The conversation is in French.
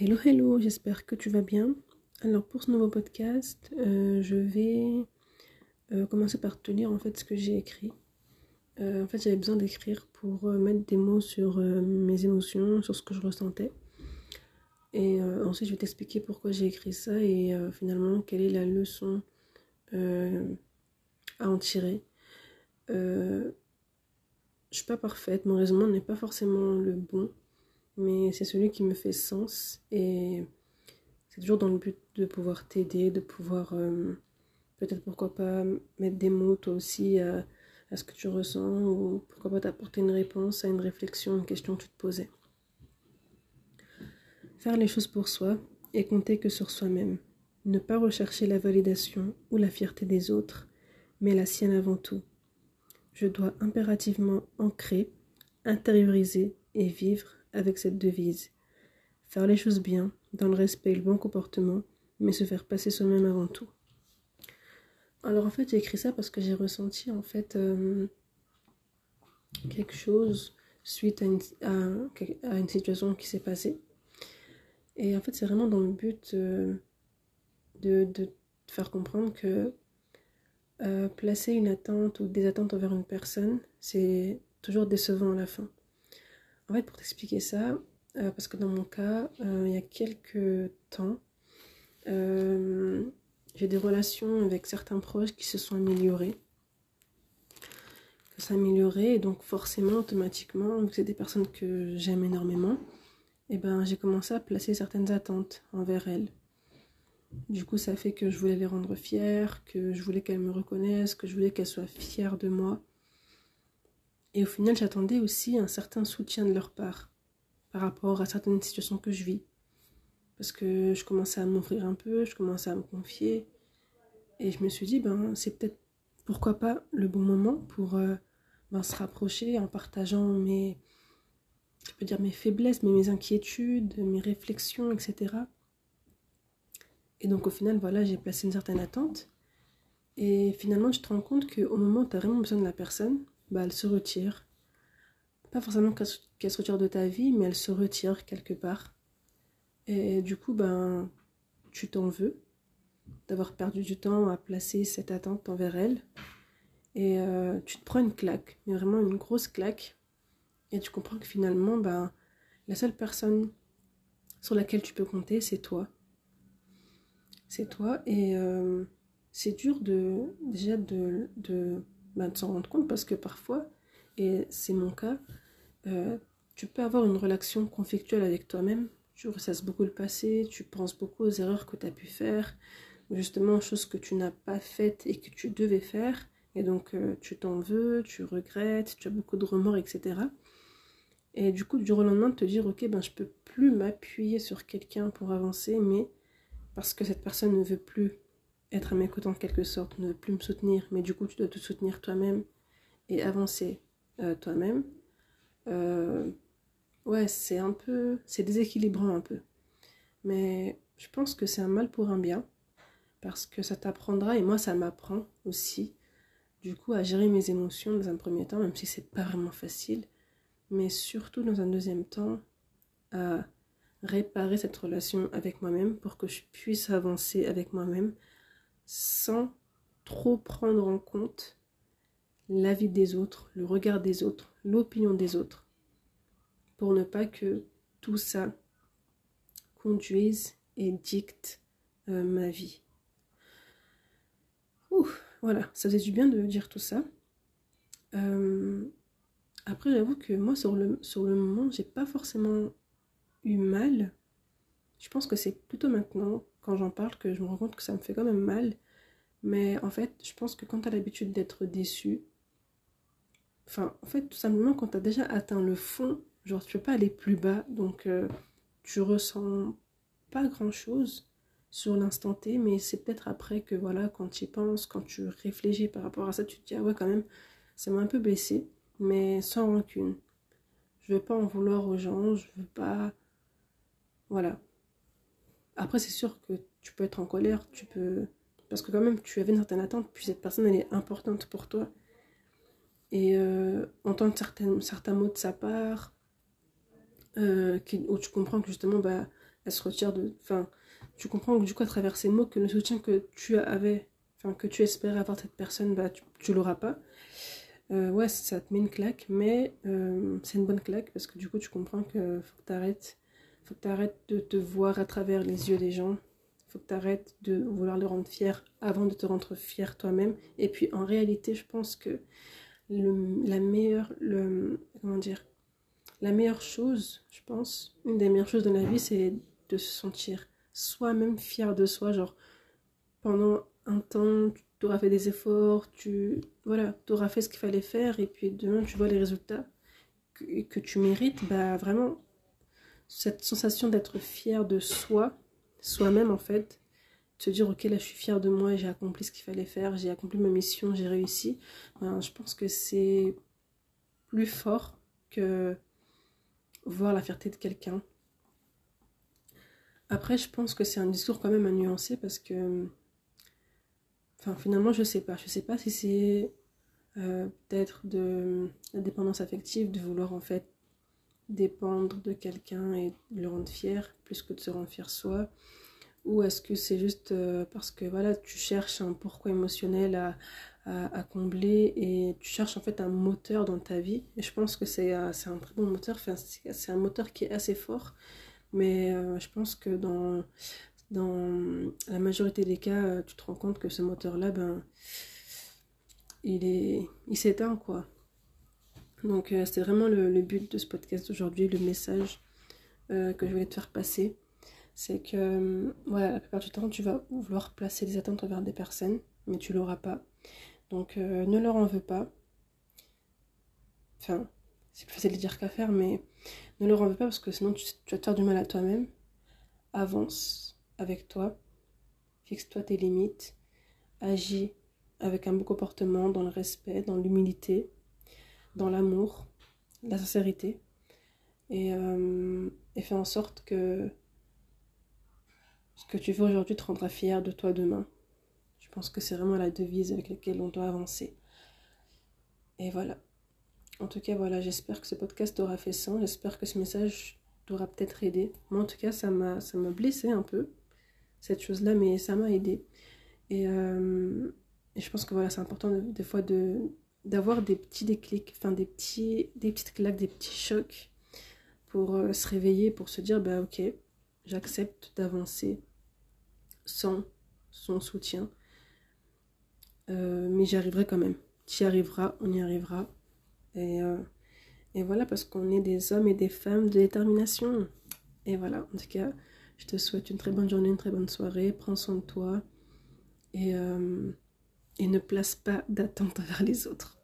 Hello, hello, j'espère que tu vas bien. Alors pour ce nouveau podcast, euh, je vais euh, commencer par te lire en fait ce que j'ai écrit. Euh, en fait, j'avais besoin d'écrire pour mettre des mots sur mes émotions, sur ce que je ressentais. Et ensuite, je vais t'expliquer pourquoi j'ai écrit ça et finalement quelle est la leçon à en tirer. je suis pas parfaite, mon raisonnement n'est pas forcément le bon mais c'est celui qui me fait sens et c'est toujours dans le but de pouvoir t'aider, de pouvoir euh, peut-être pourquoi pas mettre des mots toi aussi à, à, ce que tu ressens ou pourquoi pas t'apporter une réponse à une réflexion, une question que tu te posais. Faire les choses pour soi et compter que sur soi-même. Ne pas rechercher la validation ou la fierté des autres, mais la sienne avant tout. Je dois impérativement ancrer, intérioriser et vivre avec cette devise. Faire les choses bien, dans le respect et le bon comportement, mais se faire passer soi-même avant tout. Alors en fait j'ai écrit ça parce que j'ai ressenti en fait euh, quelque chose suite à une, situation qui s'est passée. Et en fait c'est vraiment dans le but euh, de, de, faire comprendre que euh, placer une attente ou des attentes envers une personne, c'est toujours décevant à la fin. En fait, pour t'expliquer ça, euh, parce que dans mon cas, euh, il y a quelques temps, euh, j'ai des relations avec certains proches qui se sont améliorées. Que amélioré, et donc forcément, automatiquement, c'est des personnes que j'aime énormément, et eh ben, j'ai commencé à placer certaines attentes envers elles. Du coup, ça fait que je voulais les rendre fières, que je voulais qu'elles me reconnaissent, que je voulais qu'elles soient fières de moi. Et au final, j'attendais aussi un certain soutien de leur part par rapport à certaines situations que je vis. Parce que je commençais à m'ouvrir un peu, je commençais à me confier. Et je me suis dit, ben, c'est peut-être, pourquoi pas, le bon moment pour euh, ben, se rapprocher en partageant mes, je peux dire mes faiblesses, mes inquiétudes, mes réflexions, etc. Et donc au final, voilà, j'ai placé une certaine attente. Et finalement, tu te rends compte qu'au moment où tu as vraiment besoin de la personne, bah, elle se retire. Pas forcément qu'elle se retire de ta vie, mais elle se retire quelque part. Et du coup, ben, tu t'en veux d'avoir perdu du temps à placer cette attente envers elle. Et euh, tu te prends une claque, mais vraiment une grosse claque. Et tu comprends que finalement, ben, la seule personne sur laquelle tu peux compter, c'est toi. C'est toi. Et euh, c'est dur de déjà de, de bah, de s'en rendre compte parce que parfois, et c'est mon cas, euh, tu peux avoir une relation conflictuelle avec toi-même. Tu ressasses beaucoup le passé, tu penses beaucoup aux erreurs que tu as pu faire, justement choses que tu n'as pas faites et que tu devais faire. Et donc euh, tu t'en veux, tu regrettes, tu as beaucoup de remords, etc. Et du coup, du jour au lendemain, de te dire, ok, ben je peux plus m'appuyer sur quelqu'un pour avancer, mais parce que cette personne ne veut plus être à mes côtés en quelque sorte, ne plus me soutenir, mais du coup tu dois te soutenir toi-même et avancer euh, toi-même. Euh, ouais, c'est un peu, c'est déséquilibrant un peu. Mais je pense que c'est un mal pour un bien, parce que ça t'apprendra, et moi ça m'apprend aussi, du coup, à gérer mes émotions dans un premier temps, même si c'est pas vraiment facile, mais surtout dans un deuxième temps, à réparer cette relation avec moi-même pour que je puisse avancer avec moi-même sans trop prendre en compte l'avis des autres, le regard des autres, l'opinion des autres, pour ne pas que tout ça conduise et dicte euh, ma vie. Ouh, voilà, ça faisait du bien de dire tout ça. Euh, après, j'avoue que moi, sur le, sur le moment, j'ai pas forcément eu mal. Je pense que c'est plutôt maintenant quand j'en parle que je me rends compte que ça me fait quand même mal. Mais en fait, je pense que quand tu as l'habitude d'être déçu, enfin, en fait, tout simplement, quand tu as déjà atteint le fond, genre, tu peux pas aller plus bas, donc euh, tu ressens pas grand chose sur l'instant T, mais c'est peut-être après que, voilà, quand tu y penses, quand tu réfléchis par rapport à ça, tu te dis, ah ouais, quand même, ça m'a un peu blessé, mais sans rancune. Je veux pas en vouloir aux gens, je veux pas. Voilà. Après, c'est sûr que tu peux être en colère, tu peux. Parce que quand même, tu avais une certaine attente, puis cette personne, elle est importante pour toi. Et euh, entendre certains, certains mots de sa part, euh, où tu comprends que justement, bah, elle se retire de. Enfin, tu comprends du coup à travers ces mots que le soutien que tu avais, enfin que tu espérais avoir cette personne, bah tu, tu l'auras pas. Euh, ouais, ça te met une claque, mais c'est une bonne claque parce que du coup tu comprends que faut que t'arrêtes, faut que t'arrêtes de te voir à travers les yeux des gens, faut que t'arrêtes de vouloir le rendre fier avant de te rendre fier toi-même. Et puis en réalité, je pense que la meilleure, le, comment dire, la meilleure chose, je pense, une des meilleures choses de la vie, c'est de se sentir soi-même fier de soi. Genre, pendant un temps, tu auras fait des efforts, tu voilà, auras fait ce qu'il fallait faire, et puis demain, tu vois les résultats que, que tu mérites. Bah, vraiment, cette sensation d'être fier de soi, soi-même en fait, se dire, ok, là, je suis fier de moi, j'ai accompli ce qu'il fallait faire, j'ai accompli ma mission, j'ai réussi. Ben, je pense que c'est plus fort que voir la fierté de quelqu'un. Après, je pense que c'est un discours quand même à nuancer parce que, finalement, je sais pas. Je sais pas si c'est euh, peut-être de la dépendance affective, de vouloir en fait dépendre de quelqu'un et le rendre fier plus que de se rendre fier soi? Ou est-ce que c'est juste euh, parce que voilà, tu cherches un pourquoi émotionnel à, à, combler et tu cherches en fait un moteur dans ta vie? Et je pense que c'est un très bon moteur, c'est un moteur qui est assez fort, mais euh, je pense que dans, dans la majorité des cas, euh, tu te rends compte que ce moteur-là, ben, il est il s'éteint quoi. Donc c'était vraiment le, but de ce podcast d'aujourd'hui, le message que je voulais te faire passer. C'est que voilà, la plupart du temps, tu vas vouloir placer des attentes envers des personnes, mais tu l'auras pas. Donc euh, ne leur en veux pas. Enfin, c'est plus facile de dire qu'à faire, mais ne leur en veux pas parce que sinon tu, vas te faire du mal à toi-même. Avance avec toi. Fixe-toi tes limites. Agis avec un bon comportement, dans le respect, dans l'humilité, dans l'amour, la sincérité. Et, euh, fais en sorte que ce que tu fais aujourd'hui te rendra fier de toi demain. Je pense que c'est vraiment la devise avec laquelle on doit avancer. Et voilà. En tout cas, voilà, j'espère que ce podcast t'aura fait sens. J'espère que ce message t'aura peut-être aidé. Moi, en tout cas, ça m'a, blessé un peu, cette chose-là, mais ça m'a aidé. Et, euh, et, je pense que voilà, c'est important des fois de, d'avoir des petits déclics, enfin des, petits, des petites claques, des petits chocs pour euh, se réveiller, pour se dire, bah ok, j'accepte d'avancer sans son soutien euh, mais j'y arriverai quand même. Tu y arriveras, on y arrivera. Et, euh, et voilà, parce qu'on est des hommes et des femmes de détermination. Et voilà, en tout cas, je te souhaite une très bonne journée, une très bonne soirée. Prends soin de toi. Et, et ne place pas d'attente envers les autres.